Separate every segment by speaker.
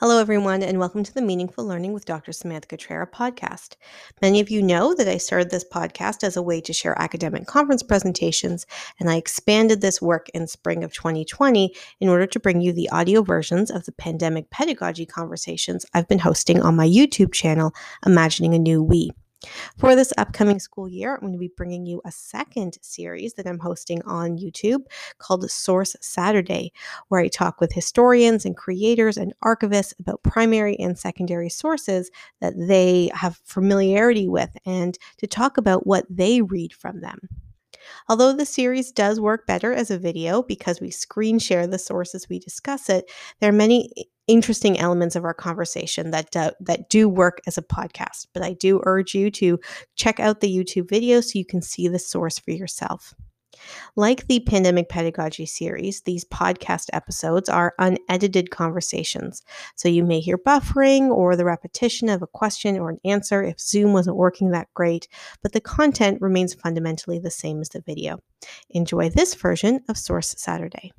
Speaker 1: Hello, everyone, and welcome to the Meaningful Learning with Dr. Samantha Cutrara podcast. Many of you know that I started this podcast as a way to share academic conference presentations, and I expanded this work in spring of 2020 in order to bring you the audio versions of the pandemic pedagogy conversations I've been hosting on my YouTube channel, Imagining a New We. For this upcoming school year, I'm going to be bringing you a second series that I'm hosting on YouTube called Source Saturday, where I talk with historians and creators and archivists about primary and secondary sources that they have familiarity with and to talk about what they read from them. Although the series does work better as a video because we screen share the sources we discuss it, there are many interesting elements of our conversation that do, that do work as a podcast. But I do urge you to check out the YouTube video so you can see the source for yourself. Like the Pandemic Pedagogy series, these podcast episodes are unedited conversations. So you may hear buffering or the repetition of a question or an answer if Zoom wasn't working that great, but the content remains fundamentally the same as the video. Enjoy this version of Source Saturday.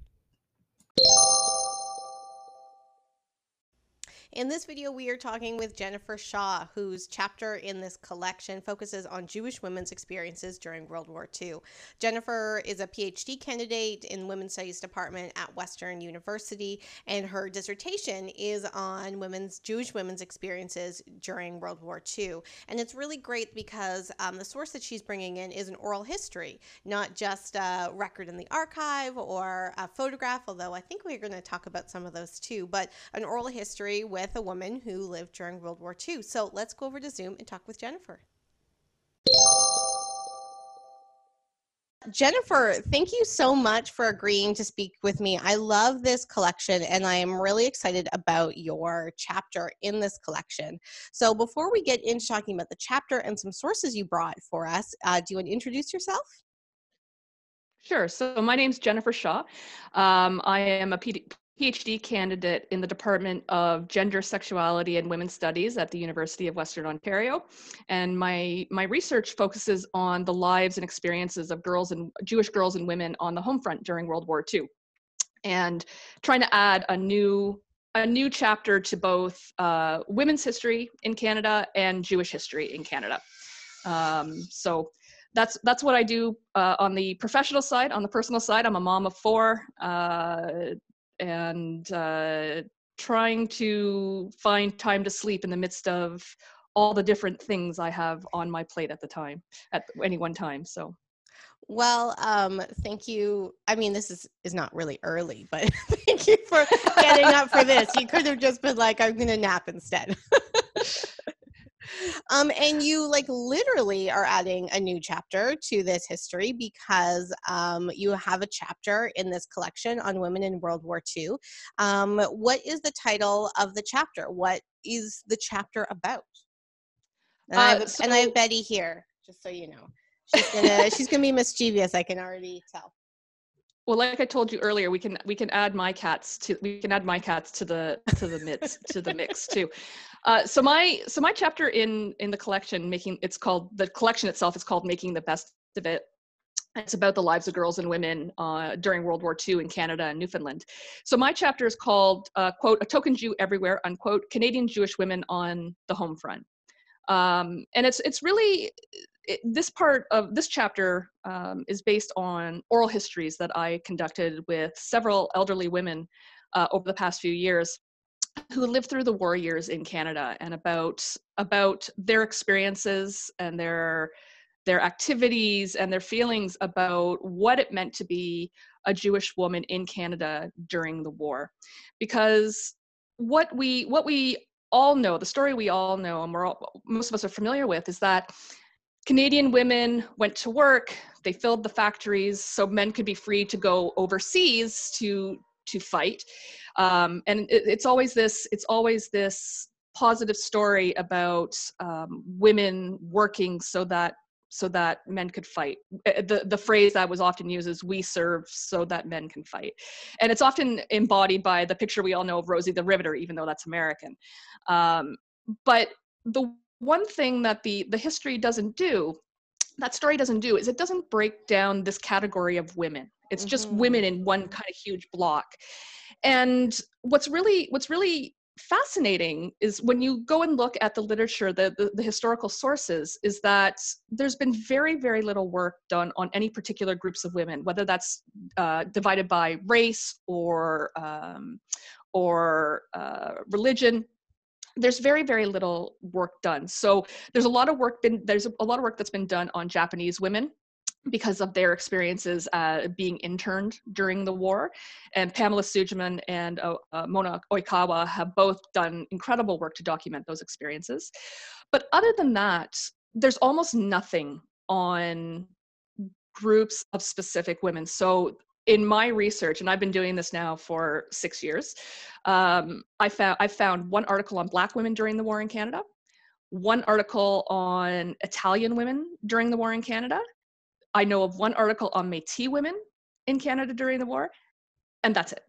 Speaker 1: In this video, we are talking with Jennifer Shaw, whose chapter in this collection focuses on Jewish women's experiences during World War II. Jennifer is a PhD candidate in Women's Studies Department at Western University, and her dissertation is on women's Jewish women's experiences during World War II. And it's really great because um, the source that she's bringing in is an oral history, not just a record in the archive or a photograph, although I think we're going to talk about some of those too, but an oral history with with a woman who lived during World War II. So let's go over to Zoom and talk with Jennifer. Jennifer, thank you so much for agreeing to speak with me. I love this collection and I am really excited about your chapter in this collection. So, before we get into talking about the chapter and some sources you brought for us, uh, do you want to introduce yourself?
Speaker 2: Sure. So, my name is Jennifer Shaw. Um, I am a PD- PhD candidate in the Department of Gender, Sexuality, and Women's Studies at the University of Western Ontario. And my, my research focuses on the lives and experiences of girls and Jewish girls and women on the home front during World War II. And trying to add a new a new chapter to both uh, women's history in Canada and Jewish history in Canada. Um, so that's that's what I do uh, on the professional side. On the personal side, I'm a mom of four, uh, and uh, trying to find time to sleep in the midst of all the different things I have on my plate at the time, at any one time. So.
Speaker 1: Well, um, thank you. I mean, this is is not really early, but thank you for getting up for this. You could have just been like, "I'm gonna nap instead." um, and you like literally are adding a new chapter to this history because um, you have a chapter in this collection on women in World War II. Um, what is the title of the chapter? What is the chapter about? And, uh, I, have, so, and I have Betty here, just so you know. She's gonna she's gonna be mischievous. I can already tell
Speaker 2: well like i told you earlier we can we can add my cats to we can add my cats to the to the mix to the mix too uh, so my so my chapter in in the collection making it's called the collection itself is called making the best of it it's about the lives of girls and women uh, during World War II in Canada and Newfoundland. So my chapter is called, uh, quote, A Token Jew Everywhere, unquote, Canadian Jewish Women on the Home Front. Um, and it's, it's really, it, this part of this chapter um, is based on oral histories that I conducted with several elderly women uh, over the past few years who lived through the war years in Canada and about about their experiences and their their activities and their feelings about what it meant to be a Jewish woman in Canada during the war. Because what we what we all know the story we all know and all, most of us are familiar with is that Canadian women went to work, they filled the factories so men could be free to go overseas to to fight. Um, and it, it's always this it's always this positive story about um, women working so that so that men could fight. Eh, the, the phrase that was often used is we serve so that men can fight. And it's often embodied by the picture we all know of Rosie the Riveter, even though that's American. Um, but the one thing that the the history doesn't do that story doesn't do is it doesn't break down this category of women it's mm-hmm. just women in one kind of huge block and what's really what's really fascinating is when you go and look at the literature, the, the, the, historical sources, is that there's been very, very little work done on any particular groups of women, whether that's uh, divided by race or um, or uh, religion. There's very, very little work done. So there's a lot of work been there's a lot of work that's been done on Japanese women because of their experiences uh, being interned during the war. And Pamela Sugiman and uh, uh, Mona Oikawa have both done incredible work to document those experiences. But other than that, there's almost nothing on groups of specific women. So in my research, and I've been doing this now for six years, um, I found I found one article on Black women during the war in Canada, one article on Italian women during the war in Canada, I know of one article on Métis women in Canada during the war, and that's it.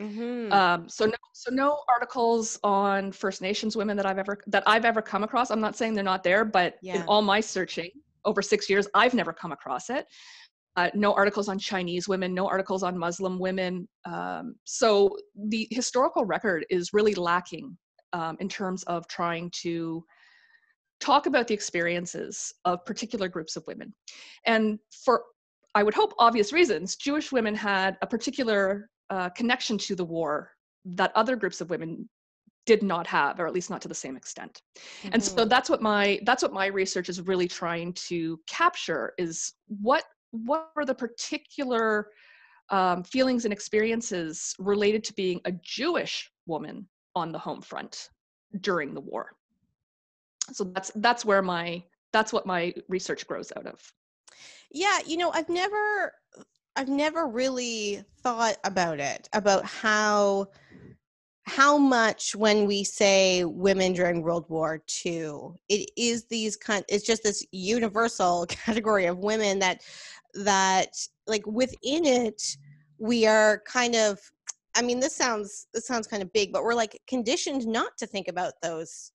Speaker 2: Mm-hmm. Um, so no, so no articles on First Nations women that I've ever that I've ever come across. I'm not saying they're not there, but yeah. in all my searching over six years, I've never come across it. Uh, no articles on Chinese women, no articles on Muslim women. Um, so the historical record is really lacking um, in terms of trying to talk about the experiences of particular groups of women. And for, I would hope, obvious reasons, Jewish women had a particular uh, connection to the war that other groups of women did not have or at least not to the same extent mm-hmm. and so mm-hmm. that's what my that's what my research is really trying to capture is what what were the particular um, feelings and experiences related to being a jewish woman on the home front during the war? So that's that's where my that's what my research grows out of.
Speaker 1: Yeah you know i've never i've never really thought about it about how how much when we say women during world war ii it is these kind it's just this universal category of women that that like within it we are kind of i mean this sounds this sounds kind of big but we're like conditioned not to think about those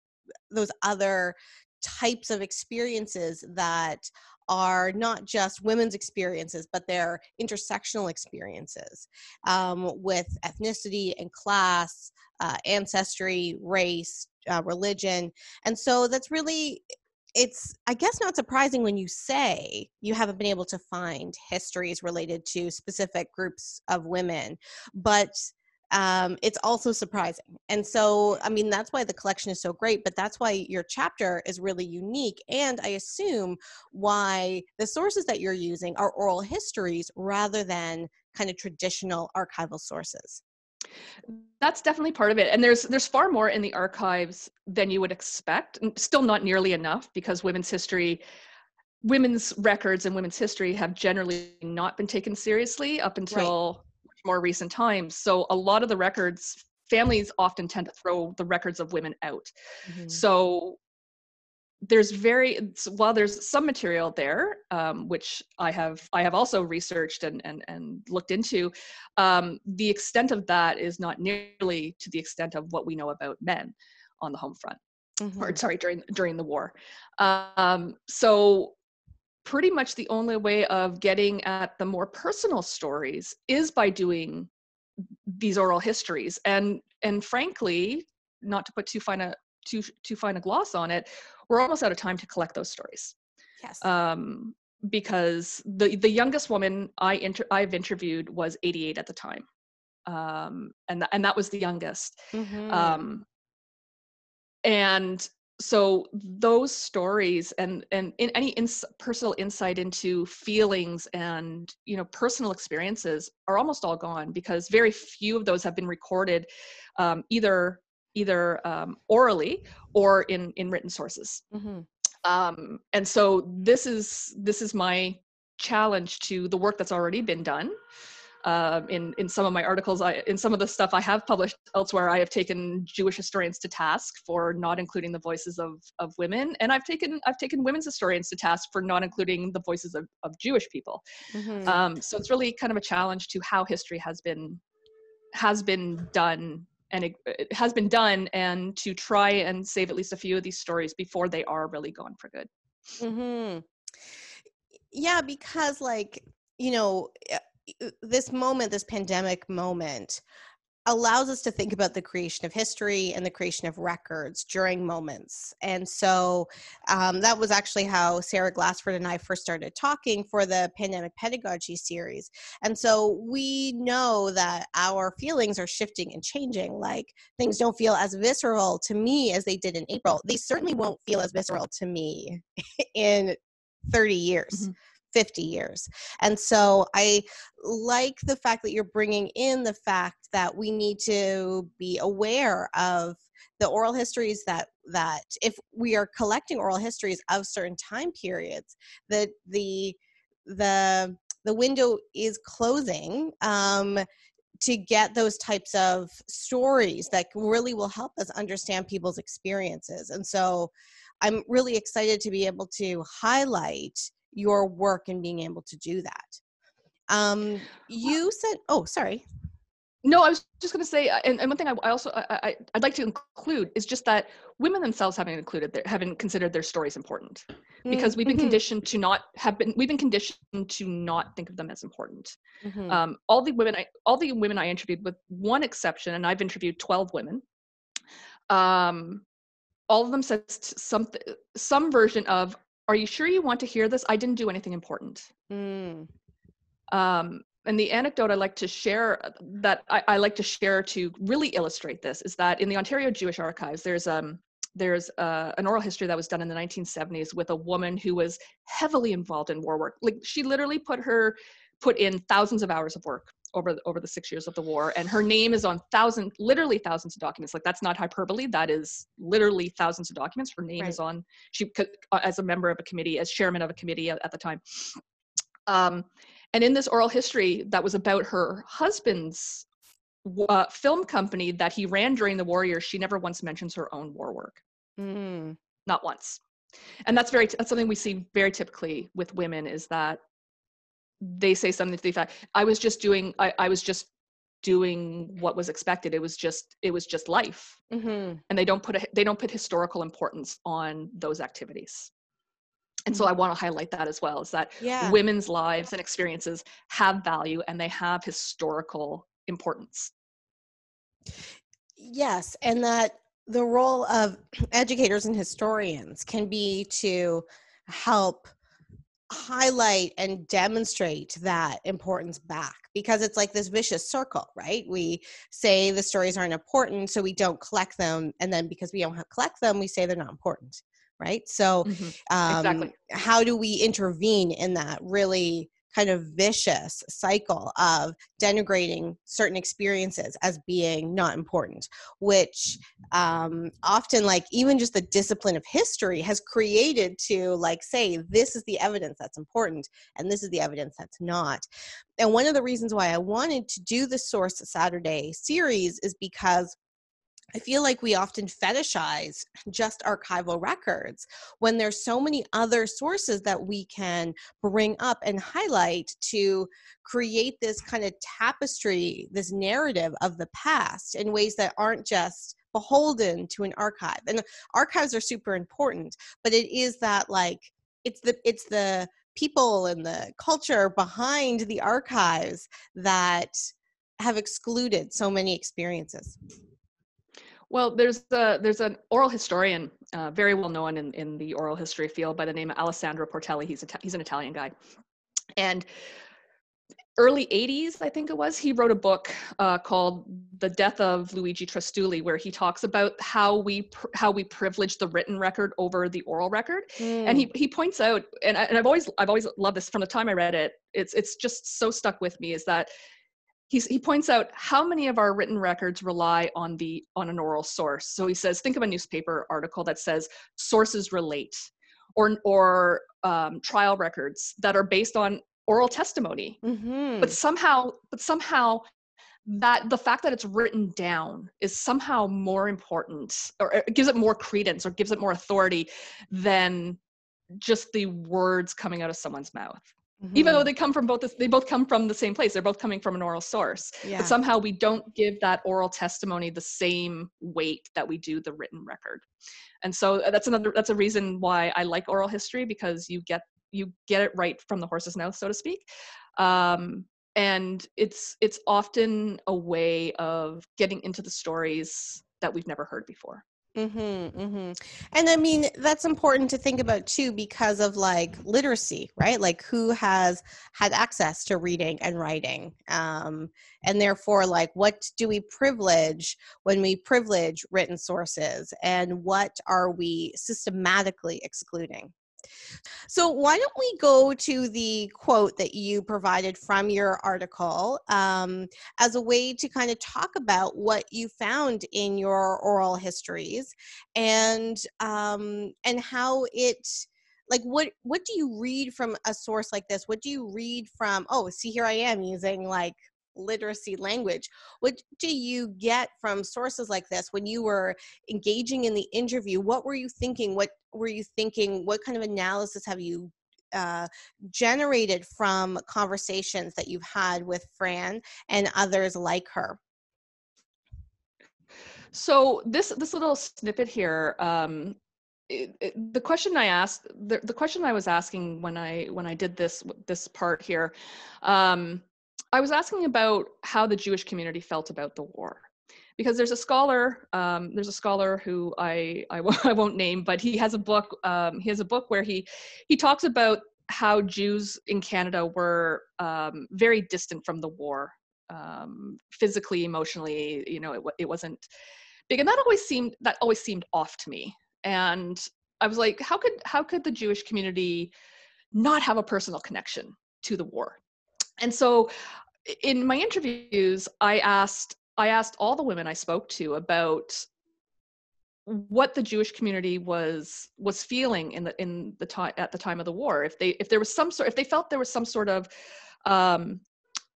Speaker 1: those other types of experiences that are not just women's experiences, but they're intersectional experiences um, with ethnicity and class, uh, ancestry, race, uh, religion. And so that's really, it's, I guess, not surprising when you say you haven't been able to find histories related to specific groups of women, but um, it's also surprising. And so, I mean, that's why the collection is so great, but that's why your chapter is really unique. And I assume why the sources that you're using are oral histories rather than kind of traditional archival sources.
Speaker 2: That's definitely part of it. And there's there's far more in the archives than you would expect. Still not nearly enough because women's history women's records and women's history have generally not been taken seriously up until right more recent times. So a lot of the records, families often tend to throw the records of women out. Mm-hmm. So there's very while there's some material there um, which i have i have also researched and and, and looked into um, the extent of that is not nearly to the extent of what we know about men on the home front mm-hmm. or sorry during during the war um, so pretty much the only way of getting at the more personal stories is by doing these oral histories and and frankly not to put too fine a too too fine a gloss on it we're almost out of time to collect those stories.
Speaker 1: Yes.
Speaker 2: Um because the the youngest woman i inter- i've interviewed was 88 at the time. Um and th- and that was the youngest. Mm-hmm. um and so those stories and and in any ins- personal insight into feelings and you know personal experiences are almost all gone because very few of those have been recorded um, either either um, orally or in in written sources mm-hmm. um, and so this is this is my challenge to the work that's already been done uh, in in some of my articles, I, in some of the stuff I have published elsewhere, I have taken Jewish historians to task for not including the voices of of women, and I've taken I've taken women's historians to task for not including the voices of, of Jewish people. Mm-hmm. Um, so it's really kind of a challenge to how history has been has been done and it, it, has been done and to try and save at least a few of these stories before they are really gone for good
Speaker 1: mm-hmm. yeah because like you know this moment, this pandemic moment, allows us to think about the creation of history and the creation of records during moments. And so um, that was actually how Sarah Glassford and I first started talking for the Pandemic Pedagogy series. And so we know that our feelings are shifting and changing. Like things don't feel as visceral to me as they did in April. They certainly won't feel as visceral to me in 30 years. Mm-hmm. 50 years. And so I like the fact that you're bringing in the fact that we need to be aware of the oral histories that that if we are collecting oral histories of certain time periods that the the the window is closing um, to get those types of stories that really will help us understand people's experiences and so i'm really excited to be able to highlight your work and being able to do that. Um, you said, oh, sorry.
Speaker 2: No, I was just going to say, uh, and, and, one thing I, I also I, would like to include is just that women themselves haven't included their, haven't considered their stories important because we've been mm-hmm. conditioned to not have been we've been conditioned to not think of them as important. Mm-hmm. Um, all the women I all the women I interviewed, with one exception, and I've interviewed twelve women. Um, all of them said something some version of are you sure you want to hear this? I didn't do anything important. Mm. Um, and the anecdote I like to share that I, I, like to share to really illustrate this is that in the Ontario Jewish Archives, there's um there's uh, an oral history that was done in the 1970s with a woman who was heavily involved in war work. Like she literally put her put in thousands of hours of work over the, over the six years of the war and her name is on thousands literally thousands of documents. Like that's not hyperbole. That is literally thousands of documents. Her name right. is on she uh, as a member of a committee as chairman of a committee at, at the time. Um, and in this oral history that was about her husband's uh, film company that he ran during the war years she never once mentions her own war work. Mm. not once. And that's very that's something we see very typically with women is that they say something to the effect i was just doing i, I was just doing what was expected it was just it was just life mm-hmm. and they don't put a, they don't put historical importance on those activities and so i mm-hmm. want to highlight that as well is that yeah. women's lives and experiences have value and they have historical importance
Speaker 1: yes and that the role of educators and historians can be to help highlight and demonstrate that importance back because it's like this vicious circle, right? We say the stories aren't important, so we don't collect them. And then because we don't collect them, we say they're not important, right? So, mm-hmm. um, exactly. how do we intervene in that really kind of vicious cycle of denigrating certain experiences as being not important which um, often like even just the discipline of history has created to like say this is the evidence that's important and this is the evidence that's not. And one of the reasons why i wanted to do the source saturday series is because I feel like we often fetishize just archival records when there's so many other sources that we can bring up and highlight to create this kind of tapestry, this narrative of the past in ways that aren't just beholden to an archive. And archives are super important, but it is that like it's the it's the people and the culture behind the archives that have excluded so many experiences.
Speaker 2: Well, there's a, there's an oral historian, uh, very well known in, in the oral history field by the name of Alessandro Portelli. He's a, he's an Italian guy, and early 80s, I think it was, he wrote a book uh, called "The Death of Luigi Trastulli," where he talks about how we pr- how we privilege the written record over the oral record, mm. and he he points out, and, I, and I've always I've always loved this from the time I read it. It's it's just so stuck with me is that He's, he points out how many of our written records rely on the on an oral source. So he says, think of a newspaper article that says sources relate, or or um, trial records that are based on oral testimony. Mm-hmm. But somehow, but somehow that the fact that it's written down is somehow more important or it gives it more credence or gives it more authority than just the words coming out of someone's mouth Mm-hmm. even though mm-hmm. they come from both they both come from the same place they're both coming from an oral source yeah. but somehow we don't give that oral testimony the same weight that we do the written record and so uh, that's another that's a reason why i like oral history because you get you get it right from the horse's mouth so to speak um, and it's it's often a way of getting into the stories that we've never heard before
Speaker 1: Mm-hmm, mm-hmm. And I mean, that's important to think about too because of like literacy, right? Like who has had access to reading and writing. Um, and therefore, like, what do we privilege when we privilege written sources? And what are we systematically excluding? So, why don't we go to the quote that you provided from your article um, as a way to kind of talk about what you found in your oral histories and um, and how it like what what do you read from a source like this? What do you read from oh see here i am using like literacy language. What do you get from sources like this when you were engaging in the interview? What were you thinking? What were you thinking? What kind of analysis have you uh, generated from conversations that you've had with Fran and others like her?
Speaker 2: So this this little snippet here, um, it, it, the question I asked, the, the question I was asking when I when I did this this part here, um, I was asking about how the Jewish community felt about the war. Because there's a scholar, um, there's a scholar who I, I, I, won't name, but he has a book. Um, he has a book where he he talks about how Jews in Canada were um, very distant from the war, um, physically, emotionally. You know, it, it wasn't big, and that always seemed that always seemed off to me. And I was like, how could how could the Jewish community not have a personal connection to the war? And so in my interviews, I asked I asked all the women I spoke to about what the Jewish community was was feeling in the in the time at the time of the war. If they if there was some sort if they felt there was some sort of um,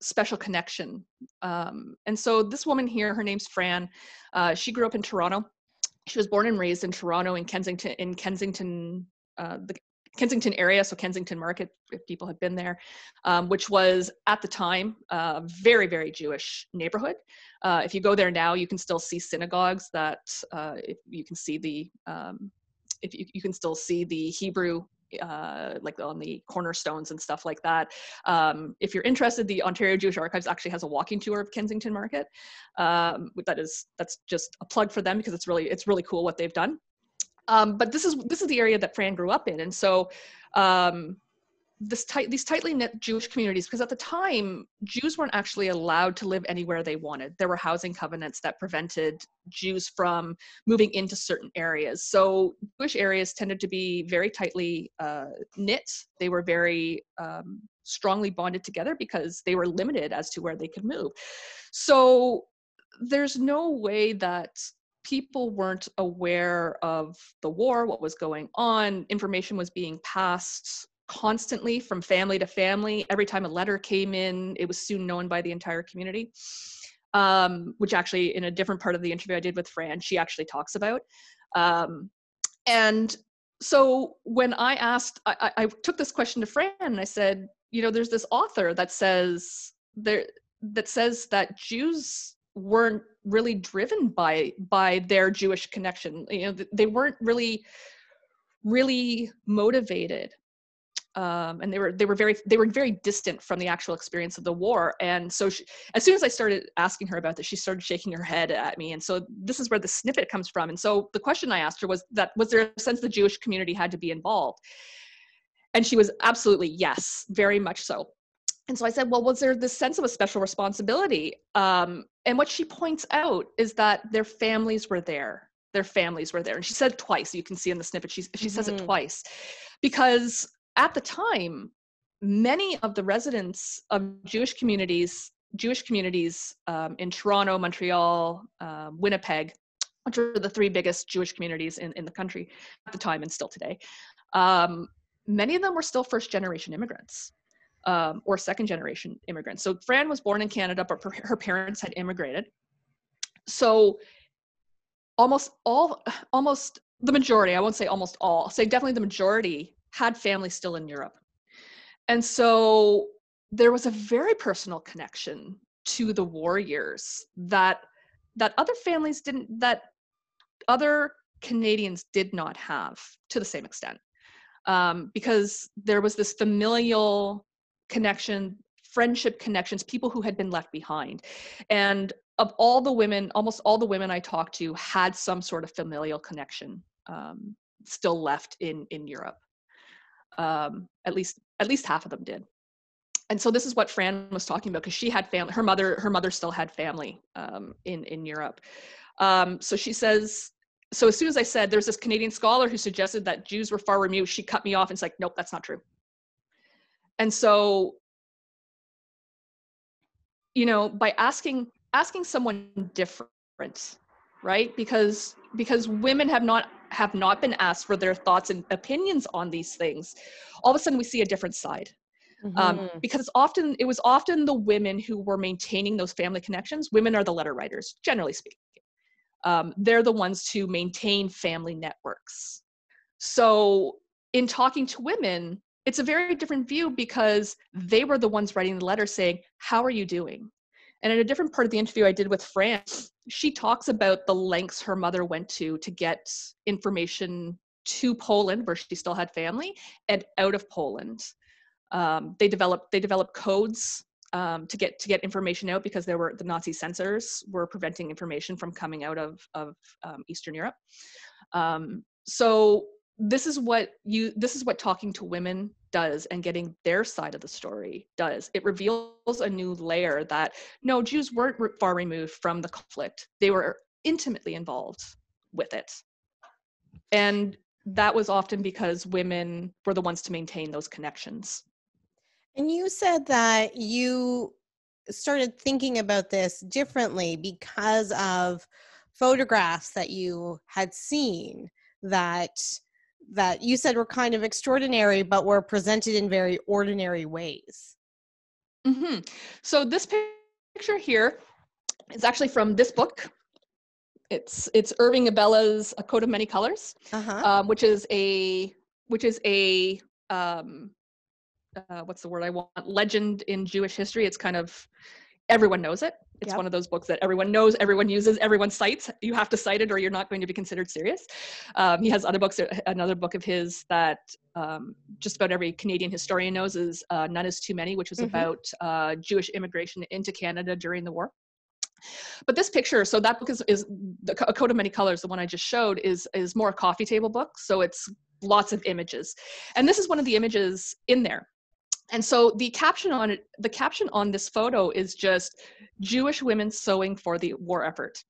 Speaker 2: special connection. Um, and so this woman here, her name's Fran. Uh, she grew up in Toronto. She was born and raised in Toronto in Kensington in Kensington, uh, the Kensington area, so Kensington Market, if people have been there, um, which was at the time a very, very Jewish neighborhood. Uh, if you go there now, you can still see synagogues that uh, you can see the, um, if you, you can still see the Hebrew uh, like on the cornerstones and stuff like that. Um, if you're interested, the Ontario Jewish Archives actually has a walking tour of Kensington Market. Um, that is that's just a plug for them because it's really it's really cool what they've done. Um, but this is this is the area that Fran grew up in, and so um, tight these tightly knit Jewish communities, because at the time Jews weren't actually allowed to live anywhere they wanted. There were housing covenants that prevented Jews from moving into certain areas. So Jewish areas tended to be very tightly uh, knit. They were very um, strongly bonded together because they were limited as to where they could move. So there's no way that people weren't aware of the war, what was going on. Information was being passed constantly from family to family. Every time a letter came in, it was soon known by the entire community. Um, which actually, in a different part of the interview I did with Fran, she actually talks about. Um, and so when I asked, I, I, took this question to Fran and I said, you know, there's this author that says there that says that Jews weren't really driven by by their Jewish connection. You know, they weren't really really motivated um, and they were they were very they were very distant from the actual experience of the war. And so she, as soon as i started asking her about this she started shaking her head at me. And so this is where the snippet comes from. And so the question i asked her was that was there a sense the jewish community had to be involved? And she was absolutely yes very much so and so I said, well, was there this sense of a special responsibility? Um, and what she points out is that their families were there. Their families were there. And she said it twice. You can see in the snippet, she, she mm-hmm. says it mm-hmm. twice. Because at the time, many of the residents of Jewish communities, Jewish communities um, in Toronto, Montreal, uh, Winnipeg, which are the three biggest Jewish communities in, in the country at the time and still today, um, many of them were still first generation immigrants um, or second generation immigrants. So Fran was born in Canada, but her parents had immigrated. So almost all, almost the majority, I won't say almost all, I'll say definitely the majority had family still in Europe. And so there was a very personal connection to the war years that that other families didn't that other Canadians did not have to the same extent. Um, because there was this familial connection friendship connections, people who had been left behind. And of all the women, almost all the women I talked to had some sort of familial connection um, still left in in Europe. Um, at least at least half of them did. And so this is what Fran was talking about because she had family. Her mother her mother still had family um, in in Europe. Um, so she says. So as soon as I said there's this Canadian scholar who suggested that Jews were far removed, she cut me off and it's like, nope, that's not true. And so, you know, by asking asking someone different, right? Because because women have not have not been asked for their thoughts and opinions on these things, all of a sudden we see a different side. Um, mm-hmm. Um, because often it was often the women who were maintaining those family connections. Women are the letter writers, generally speaking. Um, they're the ones to maintain family networks. So in talking to women, it's a very different view because they were the ones writing the letter saying, How are you doing? And in a different part of the interview I did with Fran, she talks about the lengths her mother went to to get information to Poland, where she still had family, and out of Poland. Um, they developed they developed codes um, to get to get information out because there were the Nazi censors were preventing information from coming out of of um, Eastern Europe. Um, so this is what you this is what talking to women does and getting their side of the story does. It reveals a new layer that no jews weren't far removed from the conflict. They were intimately involved with it. And that was often because women were the ones to maintain those connections.
Speaker 1: And you said that you started thinking about this differently because of photographs that you had seen that that you said were kind of extraordinary, but were presented in very ordinary ways.
Speaker 2: Mm-hmm. So this picture here is actually from this book. It's it's Irving Abella's A Coat of Many Colors, uh-huh. um, which is a which is a um, uh, what's the word I want legend in Jewish history. It's kind of everyone knows it. It's yep. one of those books that everyone knows, everyone uses, everyone cites. You have to cite it or you're not going to be considered serious. Um, he has other books. Uh, another book of his that um, just about every Canadian historian knows is uh, None is Too Many, which was mm-hmm. about uh, Jewish immigration into Canada during the war. But this picture, so that book is, is the, A Coat of Many Colors, the one I just showed, is, is more a coffee table book. So it's lots of images. And this is one of the images in there and so the caption on it the caption on this photo is just jewish women sewing for the war effort.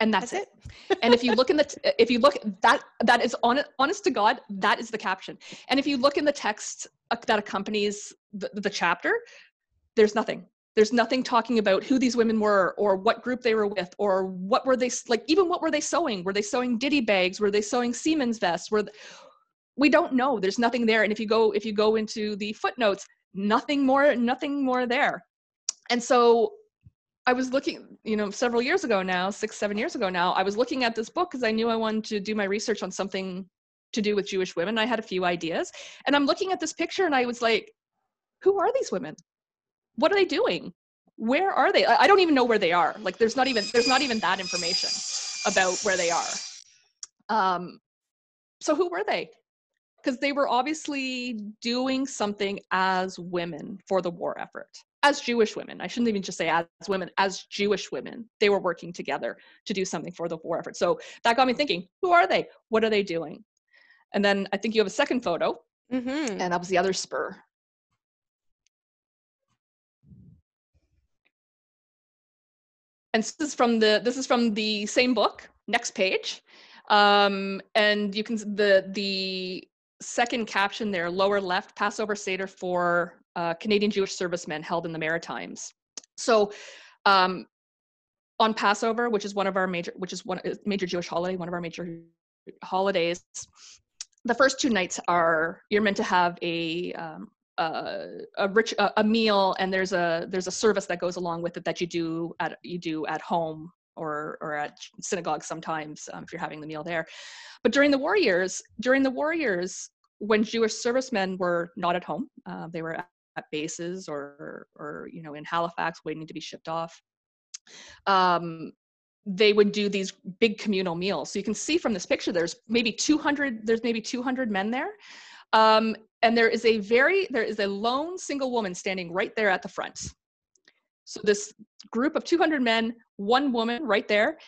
Speaker 2: And that's, that's it, it. and if you look in the t- if you look that that is on honest to god that is the caption. And if you look in the text uh, that accompanies the, the chapter there's nothing. There's nothing talking about who these women were or what group they were with or what were they like even what were they sewing? Were they sewing ditty bags? Were they sewing seamen's vests? Were we don't know. There's nothing there. And if you go if you go into the footnotes nothing more nothing more there. And so i was looking you know several years ago now six seven years ago now i was looking at this book because i knew i wanted to do my research on something to do with jewish women. I had a few ideas. And i'm looking at this picture and i was like who are these women? What are they doing? Where are they? I don't even know where they are. Like there's not even there's not even that information about where they are. Um so who were they because they were obviously doing something as women for the war effort as jewish women. I shouldn't even just say as women as jewish women they were working together to do something for the war effort. So that got me thinking who are they? What are they doing? And then i think you have a second photo. Mm-hmm. and that was the other spur. And this is from the this is from the same book next page. Um, and you can the the second caption there, lower left, Passover Seder for uh, Canadian Jewish servicemen held in the Maritimes. So um, on Passover, which is one of our major, which is one major Jewish holiday, one of our major holidays, the first two nights are you're meant to have a um, uh, a rich a, a meal, and there's a there's a service that goes along with it that you do at you do at home or or at synagogue sometimes um, if you're having the meal there. But during the war years, during the war years, when Jewish servicemen were not at home, uh, they were at bases or or you know in Halifax waiting to be shipped off. Um, they would do these big communal meals. So you can see from this picture, there's maybe 200. There's maybe 200 men there. Um, and there is a very there is a lone single woman standing right there at the front so this group of 200 men one woman right there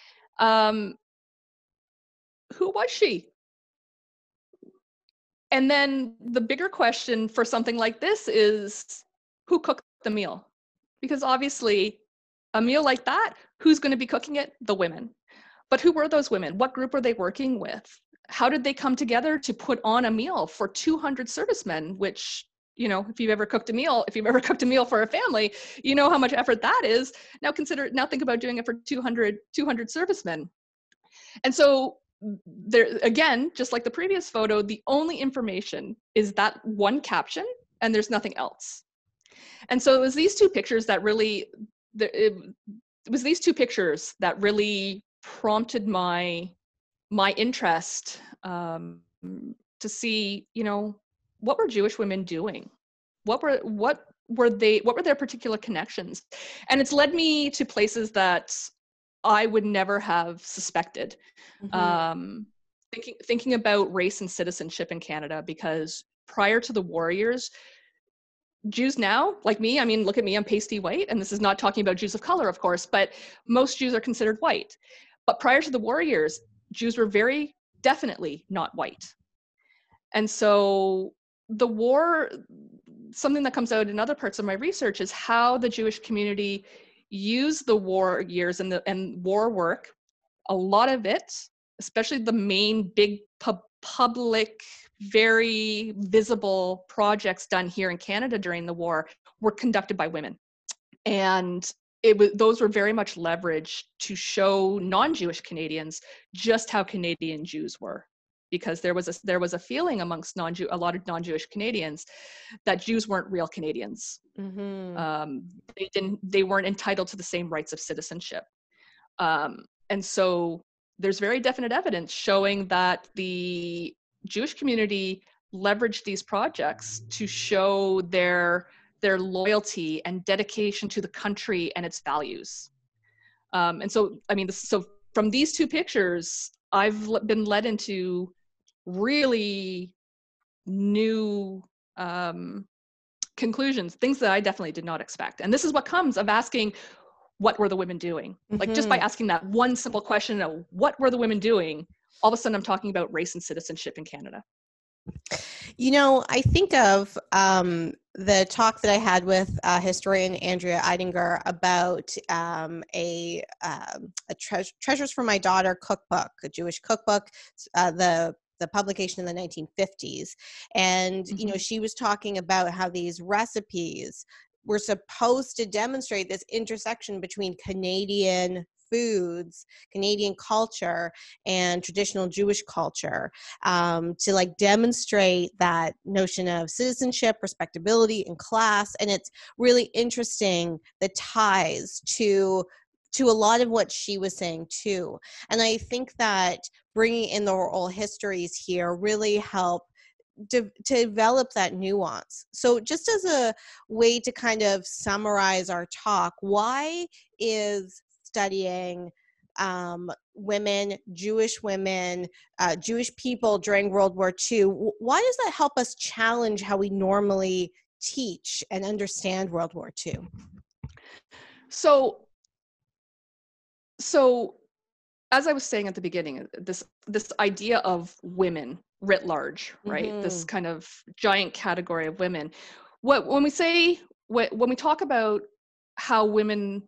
Speaker 2: um, who was she and then the bigger question for something like this is who cooked the meal? Because obviously a meal like that who's going to be cooking it? The women. But who were those women? What group were they working with? How did they come together to put on a meal for 200 servicemen which you know if you've ever cooked a meal if you've ever cooked a meal for a family you know how much effort that is. Now consider now think about doing it for 200 200 servicemen. And so there again just like the previous photo the only information is that one caption and there's nothing else and so it was these two pictures that really it, was these two pictures that really prompted my my interest um, to see, you know, what were Jewish women doing? What were what were they what were their particular connections? And it's led me to places that I would never have suspected. Mm-hmm. Um, thinking thinking about race and citizenship in Canada because prior to the war years, Jews now, like me, I mean, look at me, I'm pasty white, and this is not talking about Jews of color, of course, but most Jews are considered white. But prior to the war years, Jews were very definitely not white. And so the war, something that comes out in other parts of my research is how the Jewish community used the war years and the and war work. A lot of it, especially the main big pub, public, very visible projects done here in Canada during the war, were conducted by women. And it was those were very much leveraged to show non-Jewish Canadians just how Canadian Jews were because there was a there was a feeling amongst non-Jew a lot of non-Jewish Canadians that Jews weren't real Canadians. Mm-hmm. Um, they didn't they weren't entitled to the same rights of citizenship, um, and so there's very definite evidence showing that the Jewish community leveraged these projects to show their their loyalty and dedication to the country and its values. Um, and so, I mean, so from these two pictures, I've been led into really new um, conclusions, things that I definitely did not expect. And this is what comes of asking, what were the women doing? Mm-hmm. Like just by mm-hmm. asking that one simple question of what were the women doing, all of a sudden I'm talking about race and citizenship in Canada.
Speaker 1: You know, I think of um, the talk that I had with uh, historian Andrea Eidinger about um, a, um, a tre- Treasures for My Daughter cookbook, a Jewish cookbook, uh, the the publication in the 1950s and mm-hmm. you know mm-hmm. she was talking about how these recipes were supposed to demonstrate this intersection between Canadian foods, Canadian culture, and traditional Jewish culture um, to like demonstrate that notion of citizenship, respectability, and class. And it's really interesting the ties to to a lot of what she was saying too. And I think that bringing in the oral histories here really help to, to, develop that nuance. So, just as a way to kind of summarize our talk, why is studying um, women, Jewish women, uh, Jewish people during World War II. Why does that help us challenge how we normally teach and understand World War II?
Speaker 2: So, so as I was saying at the beginning, this this idea of women writ large, right? Mm-hmm. This kind of giant category of women. What when we say what, when we talk about how women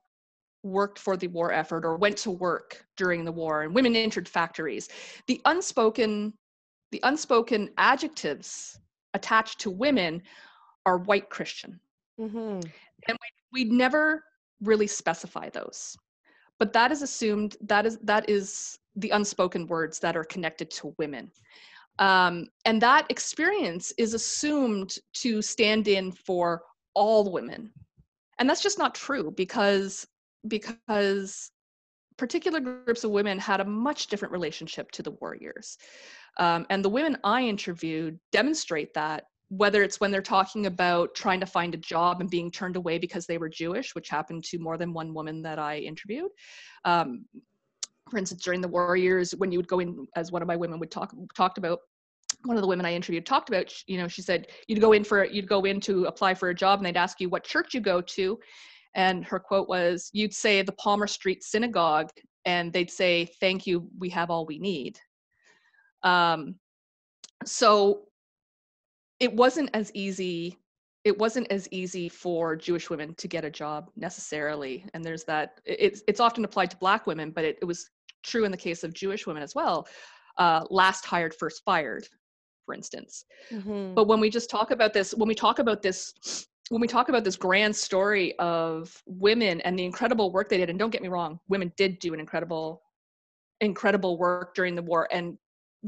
Speaker 2: worked for the war effort or went to work during the war and women entered factories. The unspoken the unspoken adjectives attached to women are white christian. Mm-hmm. and we, we never really specify those. But that is assumed that is that is the unspoken words that are connected to women. Um, and that experience is assumed to stand in for all women. And that's just not true because because particular groups of women had a much different relationship to the warriors. Um, and the women I interviewed demonstrate that, whether it's when they're talking about trying to find a job and being turned away because they were Jewish, which happened to more than one woman that I interviewed. Um, for instance, during the war years, when you would go in, as one of my women would talk talked about, one of the women I interviewed talked about, you know, she said you'd go in for you'd go in to apply for a job and they'd ask you what church you go to, and her quote was, "You'd say the Palmer Street Synagogue, and they'd say, thank you, we have all we need." Um, so it wasn't as easy. It wasn't as easy for Jewish women to get a job necessarily, and there's that. It's it's often applied to Black women, but it, it was true in the case of Jewish women as well. Uh, last hired, first fired for instance. Mm-hmm. But when we just talk about this, when we talk about this, when we talk about this grand story of women and the incredible work they did, and don't get me wrong, women did do an incredible, incredible work during the war, and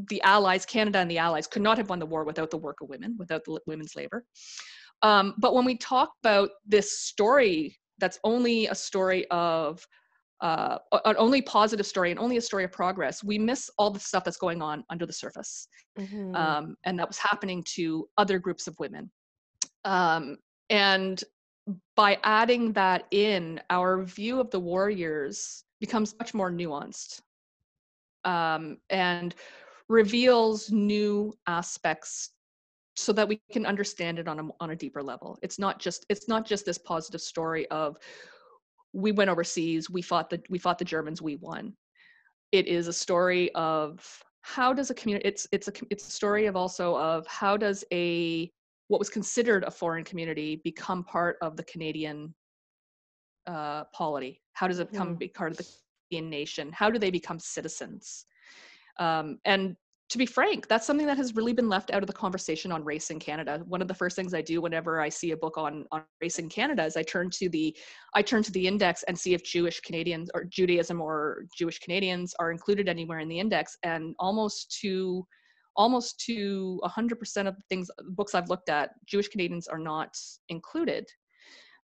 Speaker 2: the Allies, Canada and the Allies, could not have won the war without the work of women, without the women's labor. Um, but when we talk about this story, that's only a story of uh, an only positive story and only a story of progress, we miss all the stuff that's going on under the surface. Mm-hmm. Um, and that was happening to other groups of women. Um, and by adding that in, our view of the warriors becomes much more nuanced um, and reveals new aspects so that we can understand it on a, on a deeper level. It's not just it's not just this positive story of we went overseas we fought the we fought the germans we won it is a story of how does a community it's it's a it's a story of also of how does a what was considered a foreign community become part of the canadian uh, polity how does it become mm. part of the Canadian nation how do they become citizens um, and to be frank, that's something that has really been left out of the conversation on race in Canada. One of the first things I do whenever I see a book on, on race in Canada is I turn to the I turn to the index and see if Jewish Canadians or Judaism or Jewish Canadians are included anywhere in the index. And almost to almost to 100% of the things books I've looked at, Jewish Canadians are not included.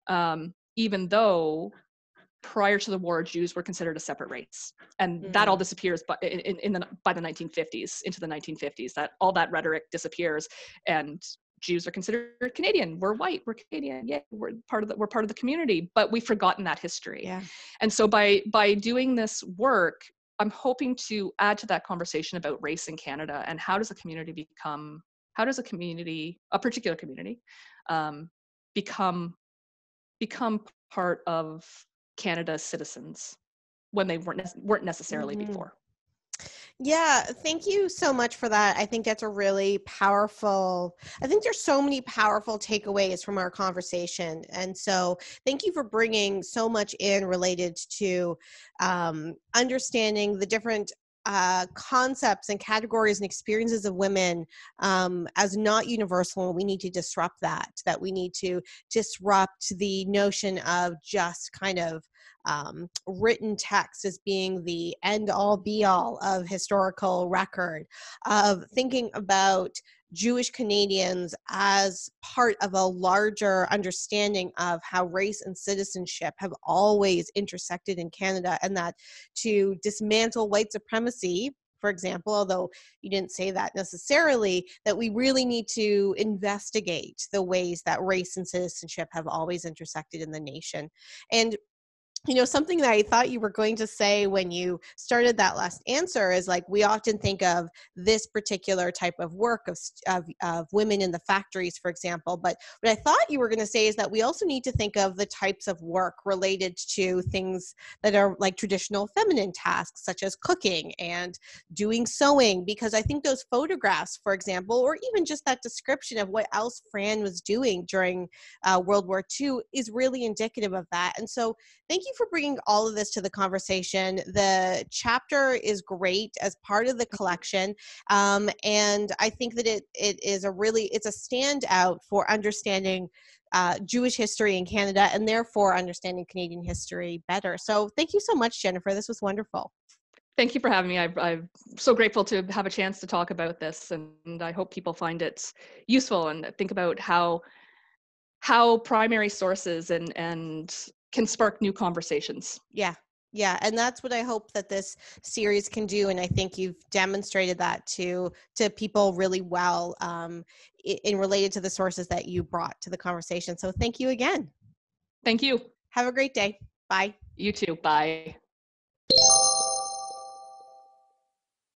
Speaker 2: Um, even though prior to the war, Jews were considered a separate race, and mm-hmm. that all mm. disappears. But in, in, the by the 1950s, into the 1950s, that all that rhetoric disappears, and Jews are considered Canadian. We're white. We're Canadian. Yeah, we're part of the we're part of the community. But we've forgotten that history.
Speaker 1: Yeah.
Speaker 2: And so by by doing this work, I'm hoping to add to that conversation about race in Canada and how does a community become how does a community a particular community um, become become part of Canada's citizens when they weren't weren't necessarily mm-hmm. before.
Speaker 1: Yeah, thank you so much for that. I think that's a really powerful. I think there's so many powerful takeaways from our conversation, and so thank you for bringing so much in related to um, understanding the different uh, concepts and categories and experiences of women um, as not universal we need to disrupt that that we need to disrupt the notion of just kind of um, written text as being the end all be all of historical record of thinking about Jewish Canadians as part of a larger understanding of how race and citizenship have always intersected in Canada, and that to dismantle white supremacy, for example, although you didn't say that necessarily, that we really need to investigate the ways that race and citizenship have always intersected in the nation. And you know something that i thought you were going to say when you started that last answer is like we often think of this particular type of work of, of, of women in the factories for example but what i thought you were going to say is that we also need to think of the types of work related to things that are like traditional feminine tasks such as cooking and doing sewing because i think those photographs for example or even just that description of what else fran was doing during uh, world war ii is really indicative of that and so thank you for bringing all of this to the conversation. The chapter is great as part of the collection, um, and I think that it it is a really it's a standout for understanding uh, Jewish history in Canada and therefore understanding Canadian history better. So thank you so much, Jennifer. This was wonderful.
Speaker 2: Thank you for having me. I, I'm so grateful to have a chance to talk about this, and I hope people find it useful and think about how how primary sources and and can spark new conversations.
Speaker 1: Yeah. Yeah, and that's what I hope that this series can do, and I think you've demonstrated that to to people really well um, in related to the sources that you brought to the conversation. So thank you again.
Speaker 2: Thank you.
Speaker 1: Have a great day. Bye.
Speaker 2: You too. Bye.